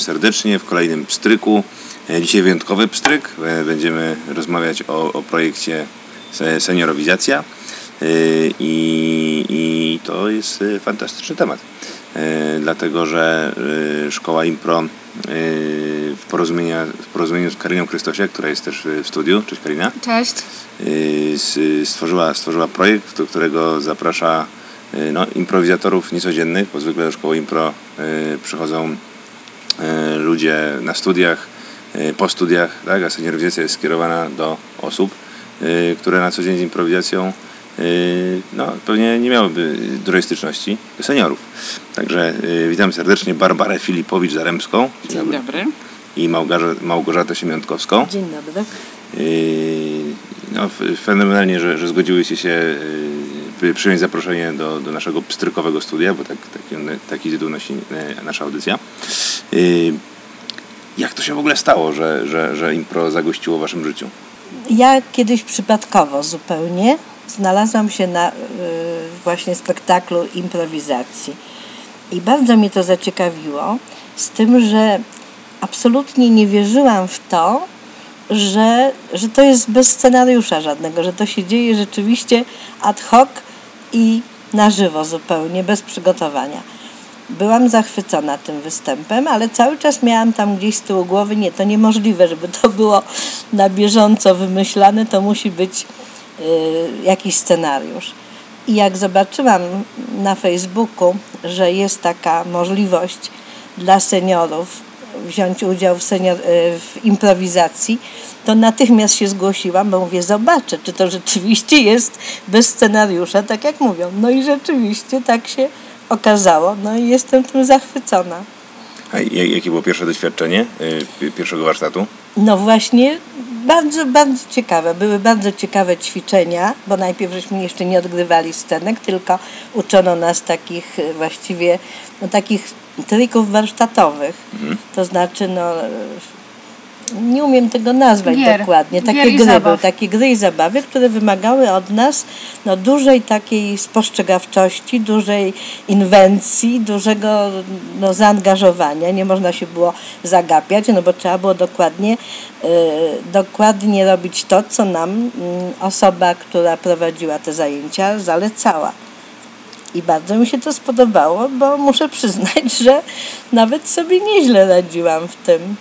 Witamy serdecznie w kolejnym pstryku. E, Dzisiaj wyjątkowy pstryk. E, Będziemy rozmawiać o, o projekcie se- Seniorowizacja E, I, i to jest fantastyczny temat. Dlatego, że Szkoła Impro w, porozumienia, w porozumieniu z Karyną Krystosiak, która jest też w studiu, cześć Karina, Cześć. stworzyła, stworzyła projekt, do którego zaprasza no, improwizatorów niecodziennych, bo zwykle do szkoły impro przychodzą ludzie na studiach, y, po studiach, tak? a seniorowizacja jest skierowana do osób, y, które na co dzień z improwizacją no, pewnie nie miałyby dużej styczności, seniorów. Także witam serdecznie Barbarę Filipowicz-Zaremską Dzień dobry. i Małgorzatę, Małgorzatę Siemiątkowską. Dzień dobry. No, fenomenalnie, że, że zgodziłyście się przyjąć zaproszenie do, do naszego pstrykowego studia, bo tak, taki, taki tytuł nosi e, nasza audycja. Yy, Jak to się w ogóle stało, że, że, że impro zagościło w waszym życiu? Ja kiedyś przypadkowo zupełnie znalazłam się na y, właśnie spektaklu improwizacji. I bardzo mnie to zaciekawiło, z tym, że absolutnie nie wierzyłam w to, że, że to jest bez scenariusza żadnego, że to się dzieje rzeczywiście ad hoc i na żywo zupełnie, bez przygotowania. Byłam zachwycona tym występem, ale cały czas miałam tam gdzieś z tyłu głowy, nie, to niemożliwe, żeby to było na bieżąco wymyślane, to musi być y, jakiś scenariusz. I jak zobaczyłam na Facebooku, że jest taka możliwość dla seniorów wziąć udział w, senior, y, w improwizacji, to natychmiast się zgłosiłam, bo mówię, zobaczę, czy to rzeczywiście jest bez scenariusza, tak jak mówią. No i rzeczywiście tak się okazało, no i jestem tym zachwycona. A ja- jakie było pierwsze doświadczenie yy, pierwszego warsztatu? No właśnie, bardzo, bardzo ciekawe. Były bardzo ciekawe ćwiczenia, bo najpierw żeśmy jeszcze nie odgrywali scenek, tylko uczono nas takich e, właściwie, no takich trików warsztatowych. To znaczy, no, nie umiem tego nazwać Gier. dokładnie. Takie Gier gry były, takie gry i zabawy, które wymagały od nas no, dużej takiej spostrzegawczości, dużej inwencji, dużego no, zaangażowania. Nie można się było zagapiać, no bo trzeba było dokładnie, e, dokładnie robić to, co nam mm, osoba, która prowadziła te zajęcia, zalecała. I bardzo mi się to spodobało, bo muszę przyznać, że nawet sobie nieźle radziłam w tym.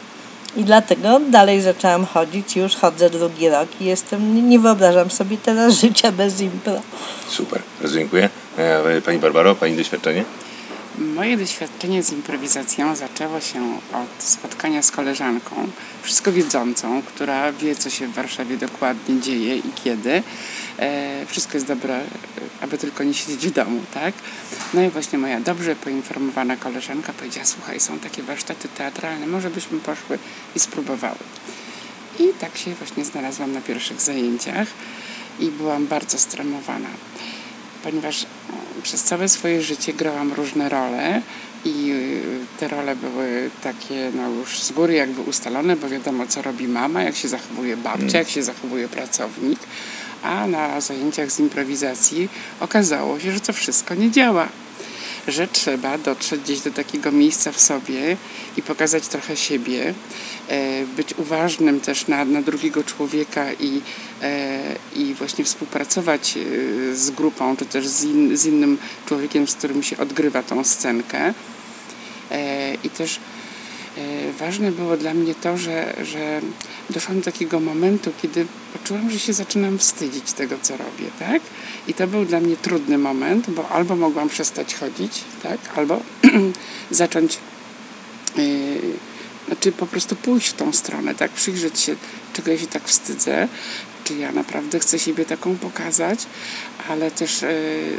I dlatego dalej zaczęłam chodzić i już chodzę drugi rok i jestem, nie- wyobrażam sobie teraz życia bez impro. Super, bardzo dziękuję. E, Pani Barbaro, Pani doświadczenie? Moje doświadczenie z improwizacją zaczęło się od spotkania z koleżanką, wszystko wiedzącą, która wie, co się w Warszawie dokładnie dzieje i kiedy. E, wszystko jest dobre, aby tylko nie siedzieć w domu, tak? No i właśnie moja dobrze poinformowana koleżanka powiedziała, słuchaj, są takie warsztaty teatralne, może byśmy poszły i spróbowały. I tak się właśnie znalazłam na pierwszych zajęciach i byłam bardzo stremowana ponieważ przez całe swoje życie grałam różne role i e, te role były takie no już z góry jakby ustalone, bo wiadomo co robi mama, jak się zachowuje babcia, jak się zachowuje pracownik, a na zajęciach z improwizacji okazało się, że to wszystko nie działa. Że trzeba dotrzeć gdzieś do takiego miejsca w sobie i pokazać trochę siebie, e, być uważnym też na, na drugiego człowieka i, e, i właśnie współpracować e, z grupą, czy też z, in, z innym człowiekiem, z którym się odgrywa tą scenkę. I też ważne było dla mnie to, że, że doszłam do takiego momentu, kiedy poczułam, że się zaczynam wstydzić tego, co robię, tak? I to był dla mnie trudny moment, bo albo mogłam przestać chodzić, tak? Albo zacząć yy, znaczy po prostu pójść w tą stronę, tak? Przyjrzeć się, czego ja się tak wstydzę, czy ja naprawdę chcę siebie taką pokazać, ale też e,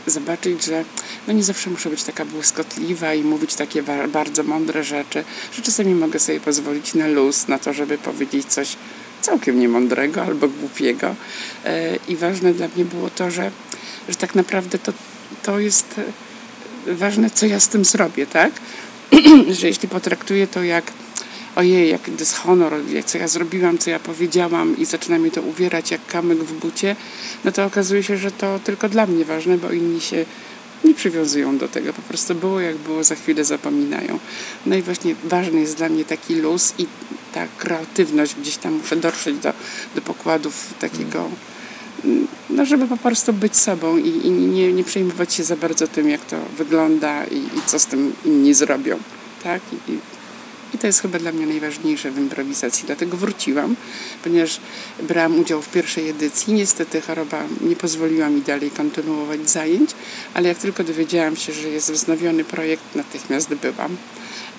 zobaczyć, że no nie zawsze muszę być taka błyskotliwa i mówić takie ba- bardzo mądre rzeczy, że czasami mogę sobie pozwolić na luz, na to, żeby powiedzieć coś całkiem niemądrego albo głupiego. E, I ważne dla mnie było to, że, że tak naprawdę to, to jest e, ważne, co ja z tym zrobię, tak? że jeśli potraktuję to jak ojej, jak dyshonor, jak co ja zrobiłam, co ja powiedziałam i zaczyna mnie to uwierać jak kamyk w bucie, no to okazuje się, że to tylko dla mnie ważne, bo inni się nie przywiązują do tego. Po prostu było jak było, za chwilę zapominają. No i właśnie ważny jest dla mnie taki luz i ta kreatywność. Gdzieś tam muszę dotrzeć do, do pokładów takiego, no żeby po prostu być sobą i, i nie, nie przejmować się za bardzo tym, jak to wygląda i, i co z tym inni zrobią. Tak? I to jest chyba dla mnie najważniejsze w improwizacji. Dlatego wróciłam, ponieważ brałam udział w pierwszej edycji. Niestety choroba nie pozwoliła mi dalej kontynuować zajęć, ale jak tylko dowiedziałam się, że jest wznowiony projekt, natychmiast byłam.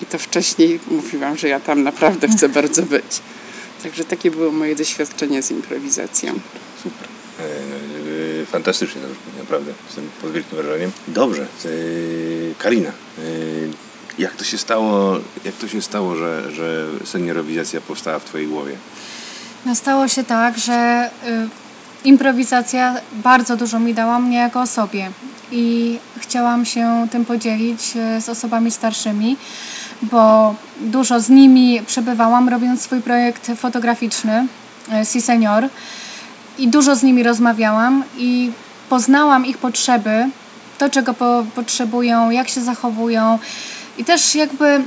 I to wcześniej mówiłam, że ja tam naprawdę chcę bardzo być. Także takie było moje doświadczenie z improwizacją. Super. E, e, fantastycznie, naprawdę. Jestem pod wielkim wrażeniem. Dobrze. E, Karina, jak to się stało, jak to się stało że, że seniorowizacja powstała w Twojej głowie? No stało się tak, że y, improwizacja bardzo dużo mi dała mnie jako osobie i chciałam się tym podzielić y, z osobami starszymi, bo dużo z nimi przebywałam robiąc swój projekt fotograficzny y, Si Senior i dużo z nimi rozmawiałam i poznałam ich potrzeby, to czego po, potrzebują, jak się zachowują, i też jakby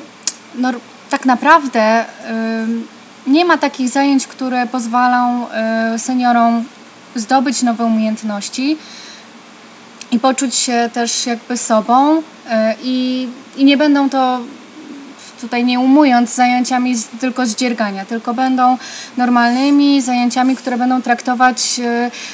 no, tak naprawdę y, nie ma takich zajęć, które pozwalą y, seniorom zdobyć nowe umiejętności i poczuć się też jakby sobą y, i, i nie będą to tutaj nie umując zajęciami tylko z dziergania, tylko będą normalnymi zajęciami, które będą traktować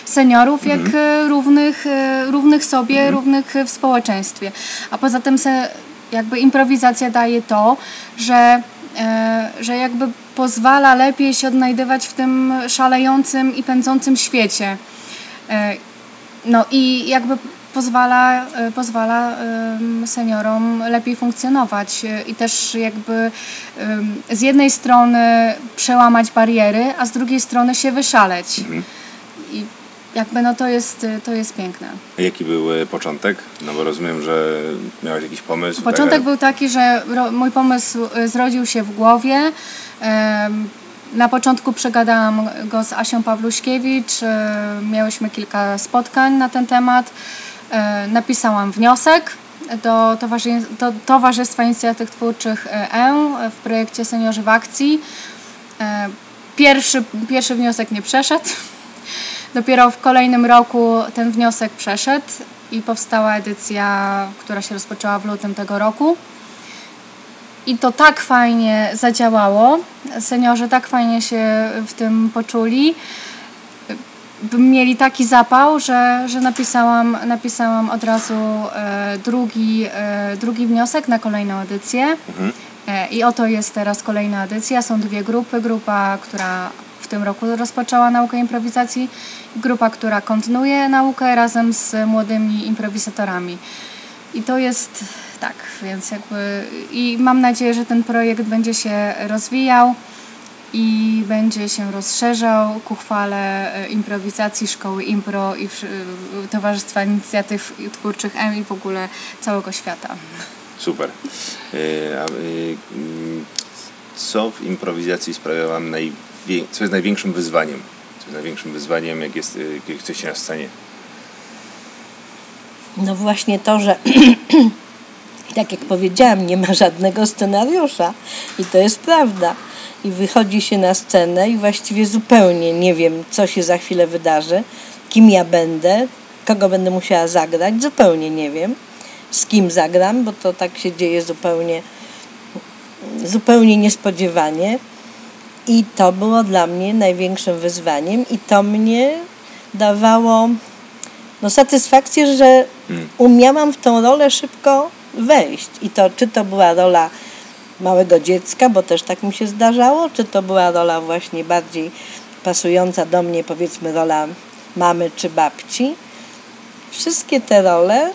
seniorów jak mhm. równych, równych sobie, mhm. równych w społeczeństwie. A poza tym se, jakby improwizacja daje to, że, e, że jakby pozwala lepiej się odnajdywać w tym szalejącym i pędzącym świecie. E, no i jakby pozwala, e, pozwala seniorom lepiej funkcjonować i też jakby z jednej strony przełamać bariery, a z drugiej strony się wyszaleć. Mhm. Jakby no to jest, to jest piękne. A jaki był e, początek? No bo rozumiem, że miałeś jakiś pomysł. Początek tak? był taki, że mój pomysł e, zrodził się w głowie. Na początku przegadałam go z Asią Pawluśkiewicz. E, miałyśmy kilka spotkań na ten temat. Napisałam wniosek do, do Towarzystwa Inicjatyw Twórczych E w projekcie Seniorzy w Akcji. Pierwszy, pierwszy wniosek nie przeszedł. Dopiero w kolejnym roku ten wniosek przeszedł i powstała edycja, która się rozpoczęła w lutym tego roku. I to tak fajnie zadziałało, seniorzy tak fajnie się w tym poczuli, mieli taki zapał, że, że napisałam, napisałam od razu e, drugi, e, drugi wniosek na kolejną edycję. Mhm. E, I oto jest teraz kolejna edycja. Są dwie grupy. Grupa, która w tym roku rozpoczęła naukę improwizacji grupa, która kontynuuje naukę razem z młodymi improwizatorami. I to jest tak, więc jakby i mam nadzieję, że ten projekt będzie się rozwijał i będzie się rozszerzał ku chwale e, improwizacji Szkoły Impro i Towarzystwa Inicjatyw Twórczych M i w ogóle całego świata. Super. E, e, mm, co w improwizacji sprawia Wam najwię- co jest największym wyzwaniem? największym wyzwaniem, jak, jest, jak jesteście na scenie? No właśnie to, że tak jak powiedziałam, nie ma żadnego scenariusza i to jest prawda. I wychodzi się na scenę i właściwie zupełnie nie wiem, co się za chwilę wydarzy, kim ja będę, kogo będę musiała zagrać, zupełnie nie wiem, z kim zagram, bo to tak się dzieje zupełnie, zupełnie niespodziewanie. I to było dla mnie największym wyzwaniem i to mnie dawało no, satysfakcję, że hmm. umiałam w tą rolę szybko wejść. I to czy to była rola małego dziecka, bo też tak mi się zdarzało, czy to była rola właśnie bardziej pasująca do mnie, powiedzmy rola mamy czy babci. Wszystkie te role,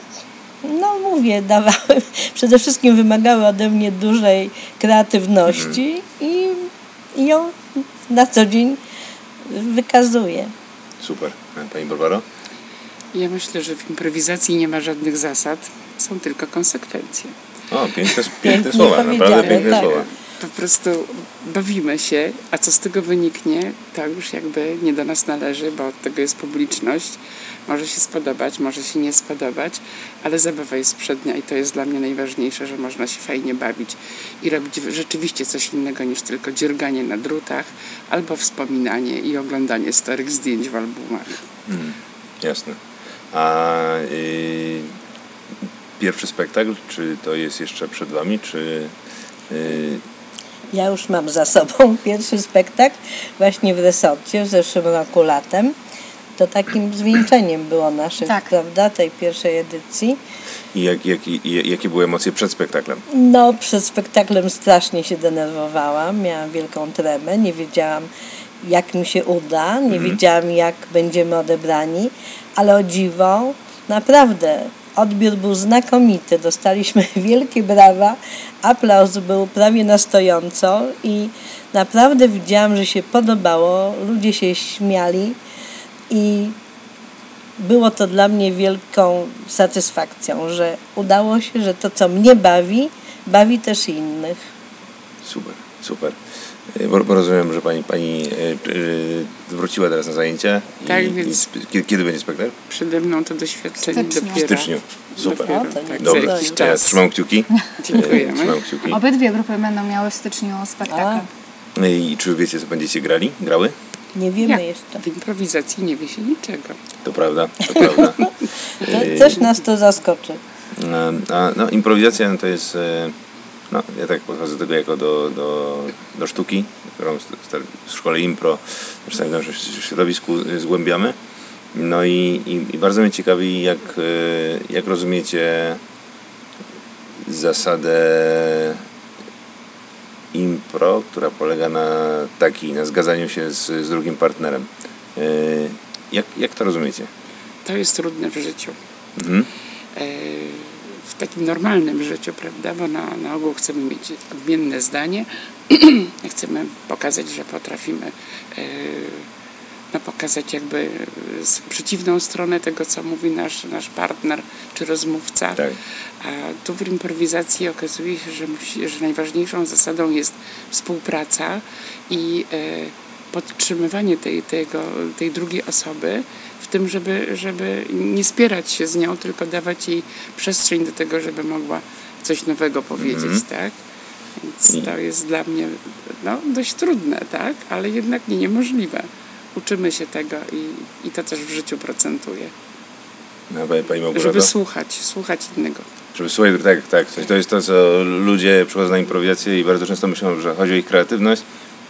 no mówię, dawały, przede wszystkim wymagały ode mnie dużej kreatywności hmm. i i ją na co dzień wykazuje. Super. Pani Barbaro? Ja myślę, że w improwizacji nie ma żadnych zasad, są tylko konsekwencje. O, piękne, piękne słowa, naprawdę piękne tak. słowa. Po prostu bawimy się, a co z tego wyniknie, to już jakby nie do nas należy, bo od tego jest publiczność. Może się spodobać, może się nie spodobać, ale zabawa jest przednia i to jest dla mnie najważniejsze, że można się fajnie bawić i robić rzeczywiście coś innego niż tylko dzierganie na drutach albo wspominanie i oglądanie starych zdjęć w albumach. Mm, jasne. A y, pierwszy spektakl, czy to jest jeszcze przed Wami, czy... Y, ja już mam za sobą pierwszy spektakl właśnie w resorcie w zeszłym roku latem. To takim zwieńczeniem było naszych, tak. prawda, tej pierwszej edycji. I jak, jak, i, jakie były emocje przed spektaklem? No, przed spektaklem strasznie się denerwowałam. Miałam wielką tremę. Nie wiedziałam, jak mi się uda. Nie mhm. wiedziałam, jak będziemy odebrani. Ale o dziwo, naprawdę odbiór był znakomity. Dostaliśmy wielkie brawa. Aplauz był prawie na stojąco i naprawdę widziałam, że się podobało. Ludzie się śmiali i było to dla mnie wielką satysfakcją, że udało się, że to, co mnie bawi, bawi też innych. Super, super. E, bo, bo rozumiem, że pani, pani e, e, wróciła teraz na zajęcia. Tak, i, więc. I, kiedy, kiedy będzie spektakl? Przede mną to doświadczenie Styczniu. dopiero. W styczniu. Super. Dopiero, tak, Dobrze, ja trzymam kciuki. Dziękujemy. Trzymam kciuki. Obydwie grupy będą miały w styczniu spektakl. I czy wiecie, co będziecie grali? Grały? Nie wiemy Jak? jeszcze. W improwizacji nie wie się niczego. To prawda, to prawda. to też nas to zaskoczy. A, no, improwizacja no, to jest, e, no, ja tak podchodzę do tego jako do, do, do sztuki, którą w szkole impro, w środowisku zgłębiamy. No i, i, i bardzo mnie ciekawi, jak, e, jak rozumiecie zasadę impro, która polega na taki, na zgadzaniu się z, z drugim partnerem. E, jak, jak to rozumiecie? To jest trudne w życiu. Mhm. E, w takim normalnym życiu, prawda? Bo na, na ogół chcemy mieć odmienne zdanie. chcemy pokazać, że potrafimy e, no, pokazać jakby przeciwną stronę tego, co mówi nasz, nasz partner czy rozmówca. Tak. A tu w improwizacji okazuje się, że, musi, że najważniejszą zasadą jest współpraca i e, podtrzymywanie tej, tego, tej drugiej osoby w tym, żeby, żeby nie spierać się z nią, tylko dawać jej przestrzeń do tego, żeby mogła coś nowego powiedzieć, mm -hmm. tak? Więc to jest dla mnie no, dość trudne, tak? Ale jednak nie niemożliwe uczymy się tego i, i to też w życiu procentuje. No, pani, pani Żeby słuchać, słuchać innego. Żeby słuchać, tak, tak. To jest to, co ludzie przychodzą na improwizację i bardzo często myślą, że chodzi o ich kreatywność,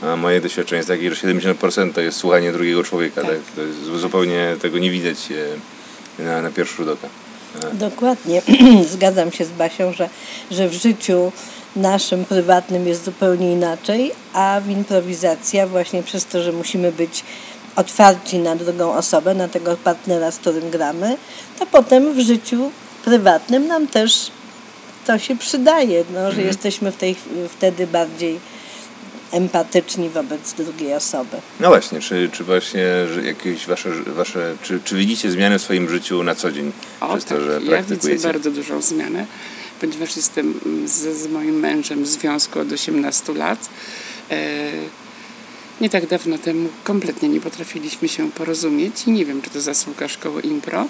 a moje doświadczenie jest takie, że 70% to jest słuchanie drugiego człowieka. Tak. tak? To jest, zupełnie tego nie widać e, na, na pierwszy rzut oka. Dokładnie. Zgadzam się z Basią, że, że w życiu naszym prywatnym jest zupełnie inaczej, a w improwizacja właśnie przez to, że musimy być otwarci na drugą osobę, na tego partnera, z którym gramy, to potem w życiu prywatnym nam też to się przydaje, no, że mhm. jesteśmy w tej, wtedy bardziej empatyczni wobec drugiej osoby. No właśnie, czy, czy właśnie że jakieś wasze, wasze czy, czy widzicie zmiany w swoim życiu na co dzień? O, przez tak. to, że ja widzę bardzo dużą zmianę, ponieważ jestem z, z moim mężem w związku od 18 lat. E, nie tak dawno temu kompletnie nie potrafiliśmy się porozumieć i nie wiem, czy to zasługa szkoły impro,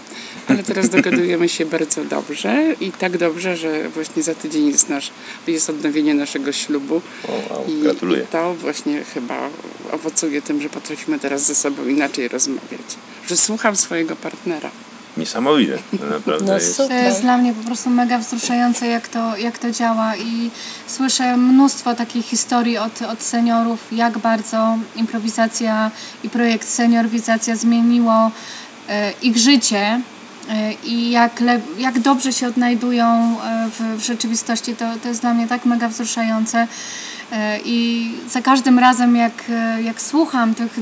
ale teraz dogadujemy się bardzo dobrze i tak dobrze, że właśnie za tydzień jest, nasz, jest odnowienie naszego ślubu. O, wow, I, gratuluję. I to właśnie chyba owocuje tym, że potrafimy teraz ze sobą inaczej rozmawiać, że słucham swojego partnera niesamowite. naprawdę no, jest. To jest dla mnie po prostu mega wzruszające, jak to, jak to działa i słyszę mnóstwo takich historii od, od seniorów, jak bardzo improwizacja i projekt Seniorwizacja zmieniło e, ich życie e, i jak, le, jak dobrze się odnajdują e, w, w rzeczywistości. To, to jest dla mnie tak mega wzruszające. I za każdym razem, jak, jak słucham tych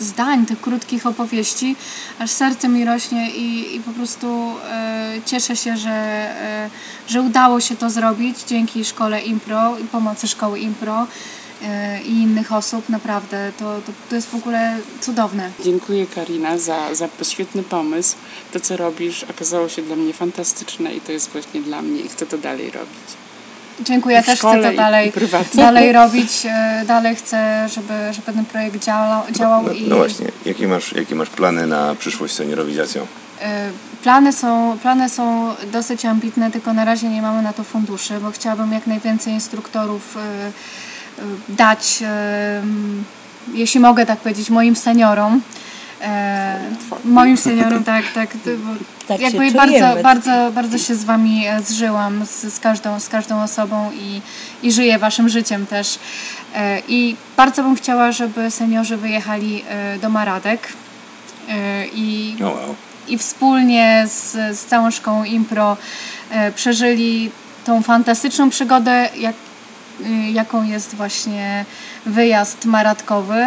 zdań, tych krótkich opowieści, aż serce mi rośnie i, i po prostu e, cieszę się, że, e, że udało się to zrobić dzięki szkole Impro i pomocy szkoły Impro e, i innych osób. Naprawdę to, to, to jest w ogóle cudowne. Dziękuję Karina za, za świetny pomysł. To, co robisz, okazało się dla mnie fantastyczne i to jest właśnie dla mnie i chcę to dalej robić. Dziękuję, ja też chcę to dalej, dalej robić. E, dalej chcę, żeby, żeby ten projekt działał. działał no, i... no właśnie, jakie masz, jakie masz plany na przyszłość z seniorowizacją? Plany są, plany są dosyć ambitne, tylko na razie nie mamy na to funduszy, bo chciałabym jak najwięcej instruktorów dać, jeśli mogę tak powiedzieć, moim seniorom. E, moim seniorom, tak, tak. tak jakby bardzo, bardzo, bardzo się z Wami e, zżyłam, z, z, każdą, z każdą osobą i, i żyję Waszym życiem też. E, I bardzo bym chciała, żeby seniorzy wyjechali do Maradek i, oh wow. i wspólnie z, z całą szkołą Impro przeżyli tą fantastyczną przygodę, jak, jaką jest właśnie wyjazd maratkowy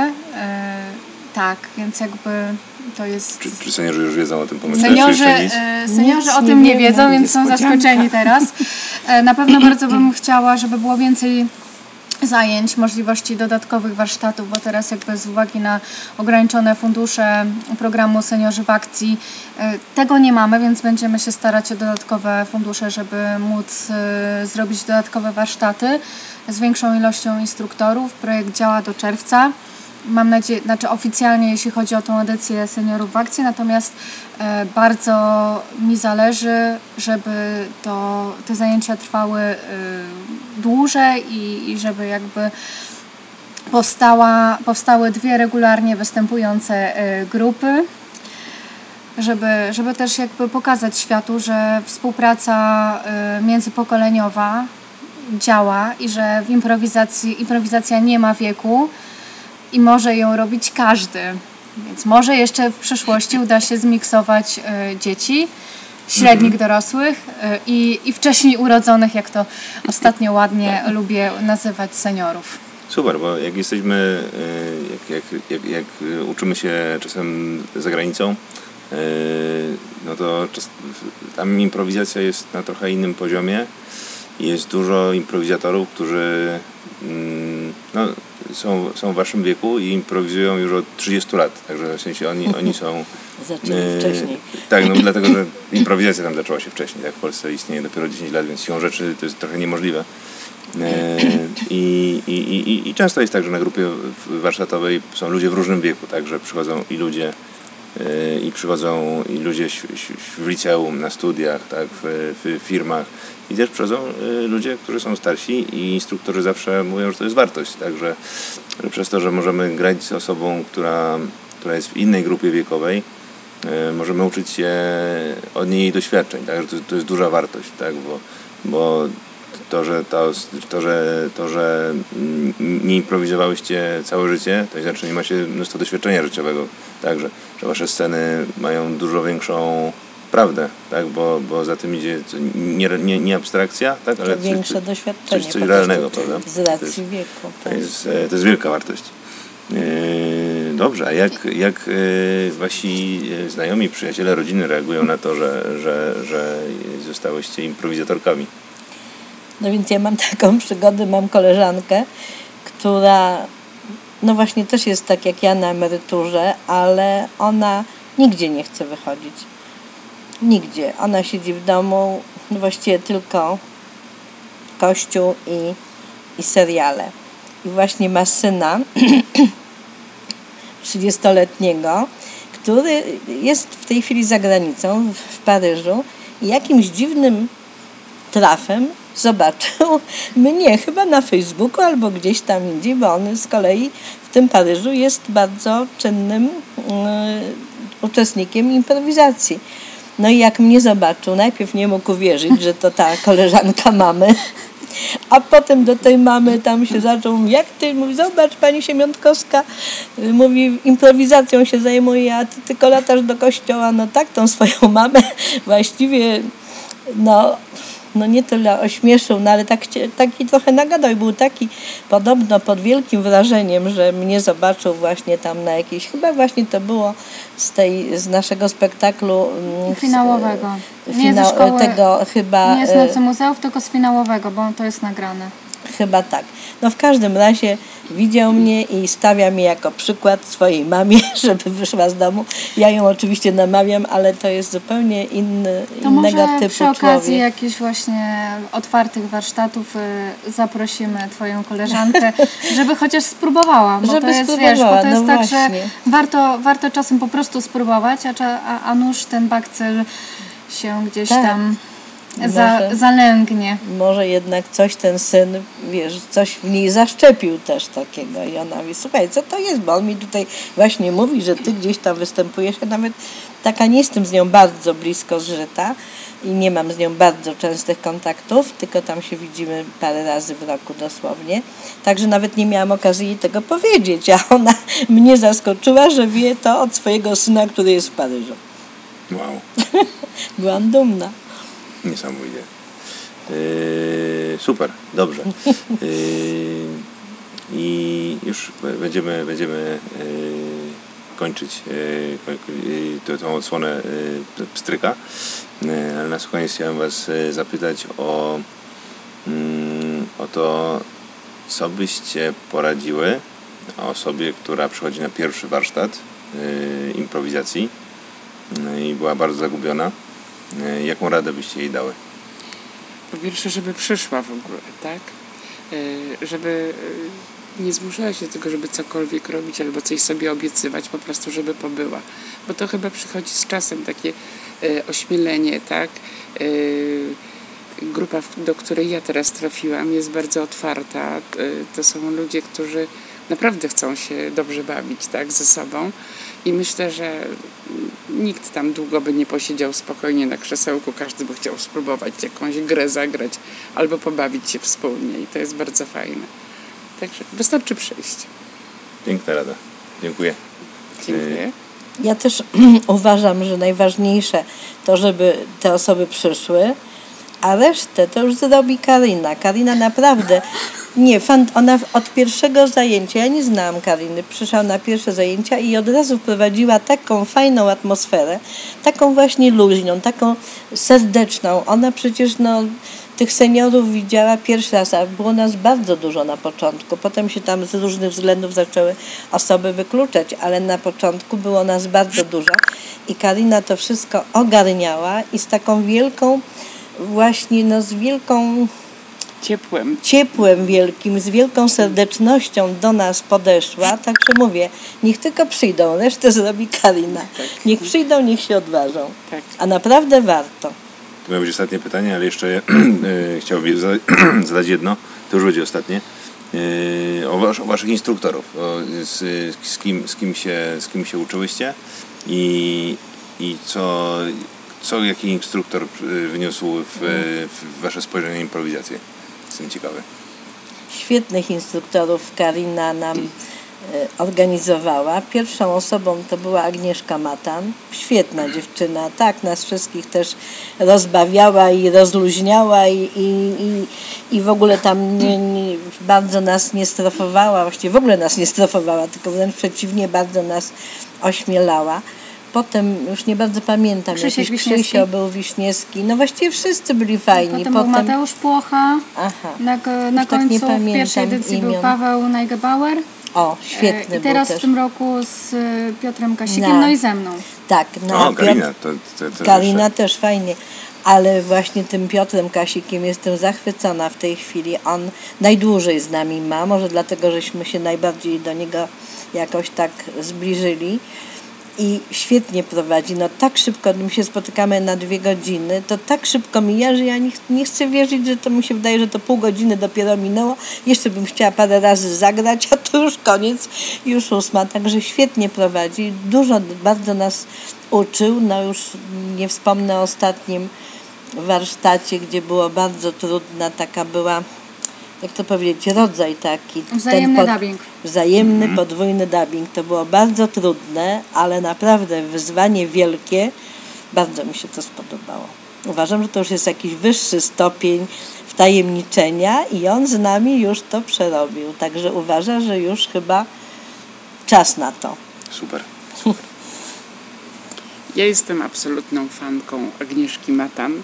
tak, więc jakby to jest... Czy, czy seniorzy już wiedzą o tym pomyśle? Seniorzy, e, seniorzy o tym nie, nie wiedzą, więc są zaskoczeni teraz. E, na pewno bardzo bym chciała, żeby było więcej zajęć, możliwości dodatkowych warsztatów, bo teraz jakby z uwagi na ograniczone fundusze programu Seniorzy w Akcji e, tego nie mamy, więc będziemy się starać o dodatkowe fundusze, żeby móc zrobić dodatkowe warsztaty z większą ilością instruktorów. Projekt działa do czerwca mam nadzieję, znaczy oficjalnie jeśli chodzi o tą edycję seniorów w akcji, natomiast e, bardzo mi zależy, żeby to, te zajęcia trwały e, dłużej i, i żeby jakby powstała, powstały dwie regularnie występujące e, grupy, żeby, żeby też jakby pokazać światu, że współpraca międzypokoleniowa działa i że w improwizacji improwizacja nie ma wieku, i może ją robić każdy. Więc może jeszcze w przyszłości uda się zmiksować y, dzieci, średnich mhm. dorosłych y, i, i wcześniej urodzonych, jak to ostatnio ładnie lubię nazywać seniorów. Super, bo jak jesteśmy, jak, jak, jak, jak uczymy się czasem za granicą, no to tam improwizacja jest na trochę innym poziomie. Jest dużo improwizatorów, którzy mm, no, są, są w waszym wieku i improwizują już od 30 lat. Także w sensie oni, oni są. Zaczęli e, wcześniej. Tak, no dlatego, że improwizacja tam zaczęła się wcześniej. Tak? W Polsce istnieje dopiero 10 lat, więc siłą rzeczy to jest trochę niemożliwe. E, I, i, i, I często jest tak, że na grupie warsztatowej są ludzie w różnym wieku, także przychodzą i ludzie i przychodzą i ludzie w liceum, na studiach, tak, w, w firmach i też przychodzą y, ludzie, którzy są starsi i instruktorzy zawsze mówią, że to jest wartość. Także przez to, że możemy grać z osobą, która, która jest w innej grupie wiekowej, możemy uczyć się od niej doświadczeń. Tak? To, to jest duża wartość, tak? bo, bo to, że to, to, że, to, że nie improwizowałyście całe życie, to znaczy nie macie mnóstwo doświadczenia życiowego. Także, że wasze sceny mają dużo większą prawdę, tak? bo, bo za tym idzie nie, nie, nie abstrakcja, tak? ale większe coś, doświadczenie. Coś, coś realnego, prawda? Z racji to jest, wieku. To jest, e, to jest wielka wartość. E, dobrze, a jak, jak e, wasi znajomi, przyjaciele, rodziny reagują na to, że, że, że zostałyście improwizatorkami? No więc ja mam taką przygodę, mam koleżankę, która no właśnie też jest tak jak ja na emeryturze, ale ona nigdzie nie chce wychodzić Nigdzie. Ona siedzi w domu, właściwie tylko kościół i, i seriale. I właśnie ma syna 30-letniego, który jest w tej chwili za granicą, w, w Paryżu i jakimś dziwnym trafem zobaczył mnie chyba na Facebooku albo gdzieś tam indziej, bo on z kolei w tym Paryżu jest bardzo czynnym y, uczestnikiem improwizacji. No i jak mnie zobaczył, najpierw nie mógł uwierzyć, że to ta koleżanka mamy. A potem do tej mamy tam się zaczął, jak ty, mówi, zobacz pani Siemiątkowska, mówi, improwizacją się zajmuje, a ty tylko latasz do kościoła, no tak, tą swoją mamę właściwie, no no nie tyle ośmieszył, no ale tak, taki trochę nagadał i był taki podobno pod wielkim wrażeniem, że mnie zobaczył właśnie tam na jakiejś, chyba właśnie to było z tej, z naszego spektaklu mm, finałowego. Nie finał, ze szkoły, tego chyba nie z Nocy Muzeów, tylko z finałowego, bo to jest nagrane. Chyba tak. No w każdym razie widział mnie i stawia mnie jako przykład swojej mamie, żeby wyszła z domu. Ja ją oczywiście namawiam, ale to jest zupełnie inny, To innego może typu przy okazji człowiek. jakichś właśnie otwartych warsztatów y, zaprosimy Twoją koleżankę, żeby chociaż spróbowała. Bo Żeby to jest, wiesz, bo to jest no tak, właśnie. że warto, warto czasem po prostu spróbować, a, a, a nuż ten bakcyl się gdzieś Tak. tam za, Może. zalęgnie. Może jednak coś ten syn, wiesz, coś w niej zaszczepił też takiego. I ona mówi, słuchaj, co to jest? Bo on mi tutaj właśnie mówi, że ty gdzieś tam występujesz. Ja nawet taka nie jestem z nią bardzo blisko zżyta i nie mam z nią bardzo częstych kontaktów, tylko tam się widzimy parę razy w roku dosłownie. Także nawet nie miałam okazji jej tego powiedzieć, a ona mnie zaskoczyła, że wie to od swojego syna, który jest w Paryżu. Wow, Byłam dumna. Niesamowite. Yy, super, dobrze. Yy, I już będziemy, będziemy yy, kończyć yy, yy, tą odsłonę yy, pstryka. Yy, ale na koniec chciałem Was yy, zapytać o, mm, o to, co byście poradziły osobie, która przychodzi na pierwszy warsztat improwizacji i była bardzo zagubiona. Yy, jaką radę byście jej dały? Po pierwsze, żeby przyszła w ogóle, tak? E, Żeby e, nie zmuszała się do tego, żeby cokolwiek robić albo coś sobie obiecywać, po prostu, żeby pobyła. Bo to chyba przychodzi z czasem takie e, ośmielenie, tak? E, Grupa, do której ja teraz trafiłam, jest bardzo otwarta. E, To są ludzie, którzy naprawdę chcą się dobrze bawić, tak, ze sobą. I myślę, że nikt tam długo by nie posiedział spokojnie na krzesełku, każdy by chciał spróbować jakąś grę zagrać albo pobawić się wspólnie i to jest bardzo fajne. Także wystarczy przyjść. Piękna rada. Dziękuję. Dziękuję. Ja też uważam, że najważniejsze to, żeby te osoby przyszły, a resztę to już zrobi Karina. Karina naprawdę, nie, fan, ona od pierwszego zajęcia, ja nie znałam Kariny, przyszła na pierwsze zajęcia i od razu wprowadziła taką fajną atmosferę, taką właśnie luźną, taką serdeczną. Ona przecież no, tych seniorów widziała pierwszy raz, a było nas bardzo dużo na początku. Potem się tam z różnych względów zaczęły osoby wykluczać, ale na początku było nas bardzo dużo i Karina to wszystko ogarniała i z taką wielką, właśnie no z wielką Ciepłem. ciepłem wielkim, z wielką serdecznością do nas podeszła. Także mówię, niech tylko przyjdą, resztę zrobi Karina. Niech przyjdą, niech się odważą. Tak. A naprawdę warto. To miało być ostatnie pytanie, ale jeszcze e, chciałbym za- zadać jedno. To już będzie ostatnie. E, o, wasz, o waszych instruktorów. O, z, z, kim, z, kim się, z kim się uczyłyście i, i co, co jaki instruktor e, wniósł w, w wasze spojrzenie improwizację. Jestem ciekawy. Świetnych instruktorów Karina nam e, organizowała. Pierwszą osobą to była Agnieszka Matan. Świetna dziewczyna, tak nas wszystkich też rozbawiała i rozluźniała i, i, i, i w ogóle tam nie, nie, bardzo nas nie strofowała, właściwie w ogóle nas nie strofowała, tylko wręcz przeciwnie, bardzo nas ośmielała. Potem już nie bardzo pamiętam, Krzysiek jakiś Wiśniewski. Krzysio był Wiśniewski. No właściwie wszyscy byli fajni. Potem, był Mateusz Płocha, Aha. na, na Już tak nie końcu w pierwszej edycji był imion. Paweł Najgebauer. O, świetny E, I teraz był w tym roku z e, Piotrem Kasikiem, Na- no i ze mną. Tak, no, O, Karina. To, to, to Karina jeszcze- też fajnie, ale właśnie tym Piotrem Kasikiem jestem zachwycona w tej chwili. On najdłużej z nami ma, może dlatego, żeśmy się najbardziej do niego jakoś tak zbliżyli. I świetnie prowadzi. No tak szybko, my się spotykamy na dwie godziny, to tak szybko mija, że ja nie, nie chcę wierzyć, że to mi się wydaje, że to pół godziny dopiero minęło. Jeszcze bym chciała parę razy zagrać, a to już koniec, już ósma. Także świetnie prowadzi. Dużo bardzo nas uczył. No już nie wspomnę o ostatnim warsztacie, gdzie było bardzo trudna, taka była, jak to powiedzieć, rodzaj taki. Wzajemny pod- dubbing. Wzajemny, podwójny dubbing. To było bardzo trudne, ale naprawdę wyzwanie wielkie. Bardzo mi się to spodobało. Uważam, że to już jest jakiś wyższy stopień wtajemniczenia i on z nami już to przerobił. Także uważa, że już chyba czas na to. Super. Ja jestem absolutną fanką Agnieszki Matan.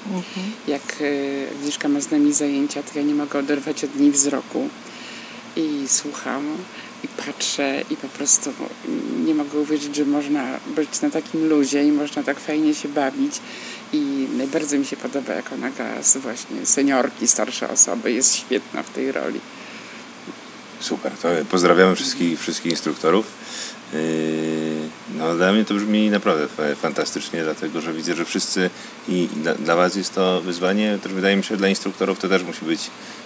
Jak e, Agnieszka ma z nami zajęcia, to ja nie mogę oderwać od niej wzroku. I słucham, i patrzę, i po prostu nie mogę uwierzyć, że można być na takim luzie i można tak fajnie się bawić. I najbardziej mi się podoba, jak ona gra z właśnie seniorki, starsze osoby. Jest świetna w tej roli. Super, to pozdrawiamy wszystkich, wszystkich instruktorów. Yy, No, dla mnie to brzmi naprawdę fa- fantastycznie, dlatego że widzę, że wszyscy i dla, dla Was jest to wyzwanie, też wydaje mi się, że dla instruktorów to też musi być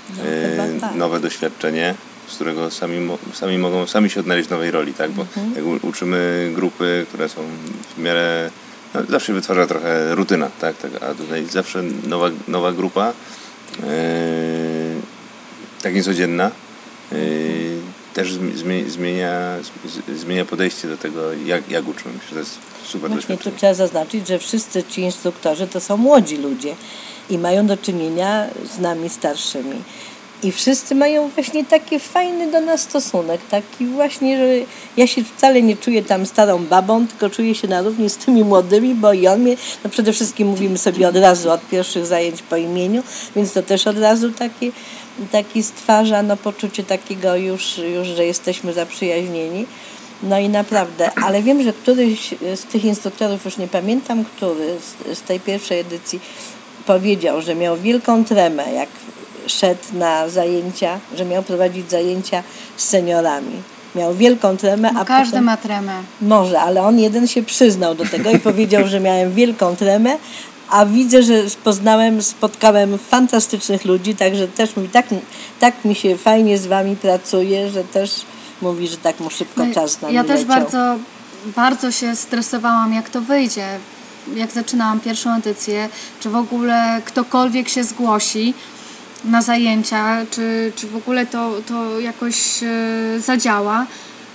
No, chyba tak. nowe doświadczenie, z którego sami, sami mogą sami się odnaleźć w nowej roli, tak? Bo Mhm. jak uczymy grupy, które są w miarę no, zawsze wytwarza trochę rutyna, tak? tak? A tutaj zawsze nowa, nowa grupa, yy, tak niecodzienna, yy, też zmi- zmie- zmienia, zmienia podejście do tego, jak, jak uczymy. Że to jest super Właśnie tu trzeba zaznaczyć, że wszyscy ci instruktorzy to są młodzi ludzie i mają do czynienia z nami starszymi. I wszyscy mają właśnie taki fajny do nas stosunek, taki właśnie, że ja się wcale nie czuję tam starą babą, tylko czuję się na równi z tymi młodymi, bo i on mnie, no przede wszystkim mówimy sobie od razu od pierwszych zajęć po imieniu, więc to też od razu taki, taki stwarza no, poczucie takiego już, już, że jesteśmy zaprzyjaźnieni. No i naprawdę, ale wiem, że któryś z tych instruktorów, już nie pamiętam który, z, z tej pierwszej edycji, powiedział, że miał wielką tremę, jak szedł na zajęcia, że miał prowadzić zajęcia z seniorami. Miał wielką tremę, No, a każdy potem... ma tremę. Może, ale on jeden się przyznał do tego i powiedział, że miałem wielką tremę, a widzę, że poznałem, spotkałem fantastycznych ludzi, także też mówi, tak, tak mi się fajnie z wami pracuje, że też mówi, że tak mu szybko No, czas nam ja też leciał. bardzo, bardzo się stresowałam, jak to wyjdzie. Jak zaczynałam pierwszą edycję, czy w ogóle ktokolwiek się zgłosi na zajęcia, czy, czy w ogóle to, to jakoś e, zadziała.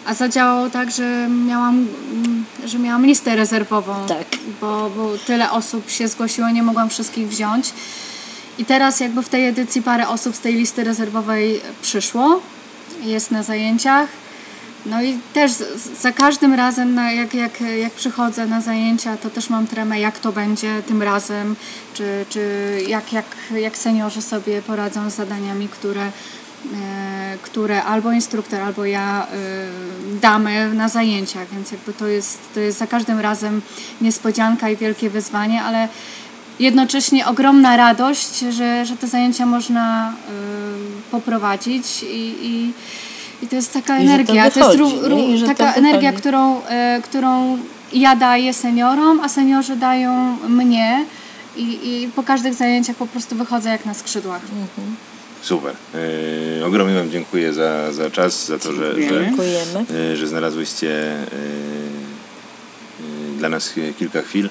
A zadziałało tak, że miałam, mm, że miałam listę rezerwową, Tak. bo, bo tyle osób się zgłosiło, nie mogłam wszystkich wziąć. I teraz jakby w tej edycji parę osób z tej listy rezerwowej przyszło, jest na zajęciach. No i też za każdym razem, jak, jak, jak przychodzę na zajęcia, to też mam tremę, jak to będzie tym razem, czy, czy jak, jak, jak seniorzy sobie poradzą z zadaniami, które, e, które albo instruktor, albo ja e, damy na zajęciach, więc jakby to jest, to jest za każdym razem niespodzianka i wielkie wyzwanie, ale jednocześnie ogromna radość, że, że te zajęcia można y, poprowadzić i, i, i to jest taka I że to energia, to, jest ró- ró- to taka wychodzi. energia, którą, y, którą ja daję seniorom, a seniorzy dają mnie i, i po każdych zajęciach po prostu wychodzę jak na skrzydłach. Super. Yy, ogromnie Wam dziękuję za, za czas, za to, że, że, yy, że znalazłyście yy, yy, dla nas kilka chwil.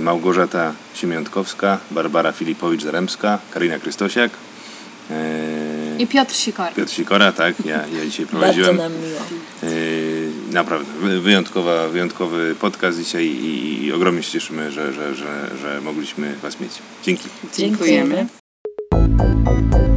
Małgorzata Siemiątkowska, Barbara Filipowicz-Zaremska, Karina Krystosiak, I Piotr Sikor. Piotr Sikora, tak, ja, ja dzisiaj Bardzo prowadziłem. nam miło. Yy, naprawdę, wy- wyjątkowa, wyjątkowy podcast dzisiaj i, i ogromnie się cieszymy, że, że, że, że mogliśmy Was mieć. Dzięki. Dziękujemy. Dziękujemy.